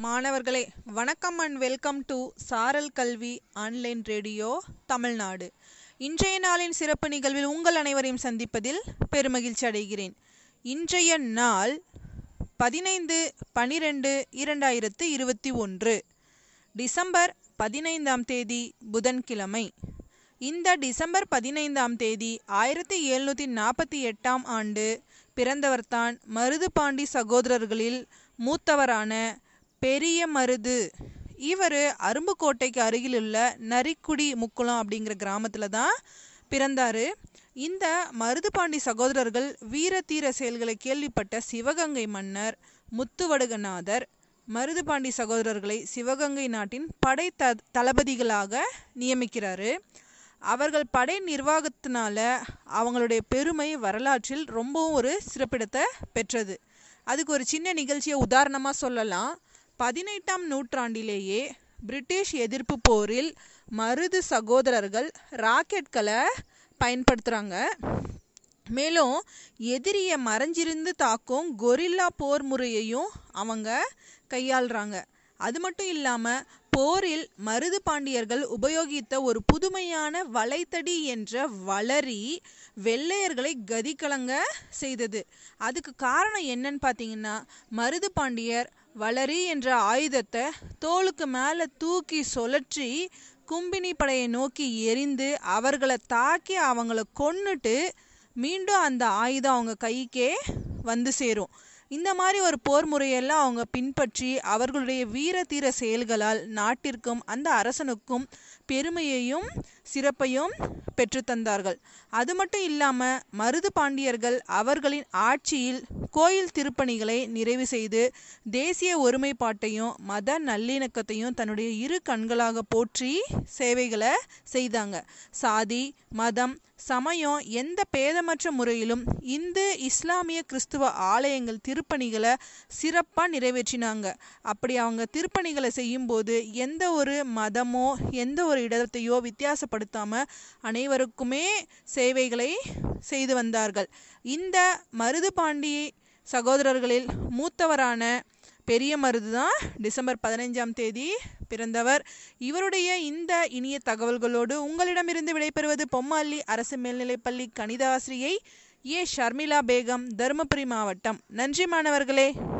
மாணவர்களே வணக்கம் and welcome to சாரல் கல்வி ஆன்லைன் ரேடியோ தமிழ்நாடு. இன்றைய நாளின் சிறப்பு நிகழ்வில் உங்கள் அனைவரையும் சந்திப்பதில் பெருமகிழ்ச்சி அடைகிறேன். இன்றைய நாள் பதினைந்து பனிரெண்டு இரண்டாயிரத்து இருபத்தி ஒன்று. டிசம்பர் பதினைந்தாம் தேதி புதன்கிழமை. இந்த டிசம்பர் பதினைந்தாம் தேதி ஆயிரத்தி எழுநூற்றி நாற்பத்தி எட்டாம் ஆண்டு பிறந்தவர்தான் மருதுபாண்டி சகோதரர்களில் மூத்தவரான பெரிய மருது. இவர் அரும்புக்கோட்டைக்கு அருகிலுள்ள நரிக்குடி முக்குளம் அப்படிங்கிற கிராமத்தில் தான் பிறந்தார். இந்த மருதுபாண்டி சகோதரர்கள் வீர தீர செயல்களை கேள்விப்பட்ட சிவகங்கை மன்னர் முத்துவடுகநாதர் மருதுபாண்டி சகோதரர்களை சிவகங்கை நாட்டின் படை த தளபதிகளாக நியமிக்கிறாரு. அவர்கள் படை நிர்வாகத்தினால அவங்களுடைய பெருமை வரலாற்றில் ரொம்பவும் ஒரு சிறப்பிடத்தை பெற்றது. அதுக்கு ஒரு சின்ன நிகழ்ச்சியை உதாரணமாக சொல்லலாம். பதினெட்டாம் நூற்றாண்டிலேயே பிரிட்டிஷ் எதிர்ப்பு போரில் மருது சகோதரர்கள் ராக்கெட்களை பயன்படுத்துகிறாங்க மேலும் எதிரியை மறைஞ்சிருந்து தாக்கும் கொரில்லா போர் முறையையும் அவங்க கையாளுறாங்க. அது மட்டும் இல்லாமல் போரில் மருது பாண்டியர்கள் உபயோகித்த ஒரு புதுமையான வளைத்தடி என்ற வளரி வெள்ளையர்களை கதிகலங்க செய்தது. அதுக்கு காரணம் என்னன்னு பார்த்தீங்கன்னா மருது பாண்டியர் வளரி என்ற ஆயுதத்தை தோளுக்கு மேலே தூக்கி சுழற்றி கும்பினி படையை நோக்கி எரிந்து அவர்களை தாக்கி அவங்கள கொன்னுட்டு மீண்டும் அந்த ஆயுதம் அவங்க கைக்கே வந்து சேரும். இந்த மாதிரி ஒரு போர் முறையெல்லாம் அவங்க பின்பற்றி அவர்களுடைய வீர தீர செயல்களால் நாட்டிற்கும் அந்த அரசனுக்கும் பெருமையையும் சிறப்பையும் பெற்றுத்தந்தார்கள் அது மட்டும் இல்லாமல் மருது பாண்டியர்கள் அவர்களின் ஆட்சியில் கோயில் திருப்பணிகளை நிறைவு செய்து தேசிய ஒருமைப்பாட்டையும் மத நல்லிணக்கத்தையும் தன்னுடைய இரு கண்களாக போற்றி சேவைகளை செய்தாங்க. சாதி மதம் சமயம் எந்த பேதமற்ற முறையிலும் இந்து இஸ்லாமிய கிறிஸ்துவ ஆலயங்கள் திருப்பணிகளை சிறப்பாக நிறைவேற்றினாங்க. அப்படி அவங்க திருப்பணிகளை செய்யும்போது எந்த ஒரு மதமோ எந்த ஒரு இடத்தையோ வித்தியாசப்படுத்தாமல் அனைவருக்குமே சேவைகளை செய்து வந்தார்கள். இந்த மருதுபாண்டி சகோதரர்களில் மூத்தவரான பெரிய மருது தான் டிசம்பர் பதினைஞ்சாம் தேதி பிறந்தவர். இவருடைய இந்த இனிய தகவல்களோடு உங்களிடமிருந்து விடைபெறுவது பொம்மாள்ளி அரசு மேல்நிலைப்பள்ளி கணித ஆசிரியை ஏ. ஷர்மிளா பேகம் தருமபுரி மாவட்டம். நன்றி மாணவர்களே.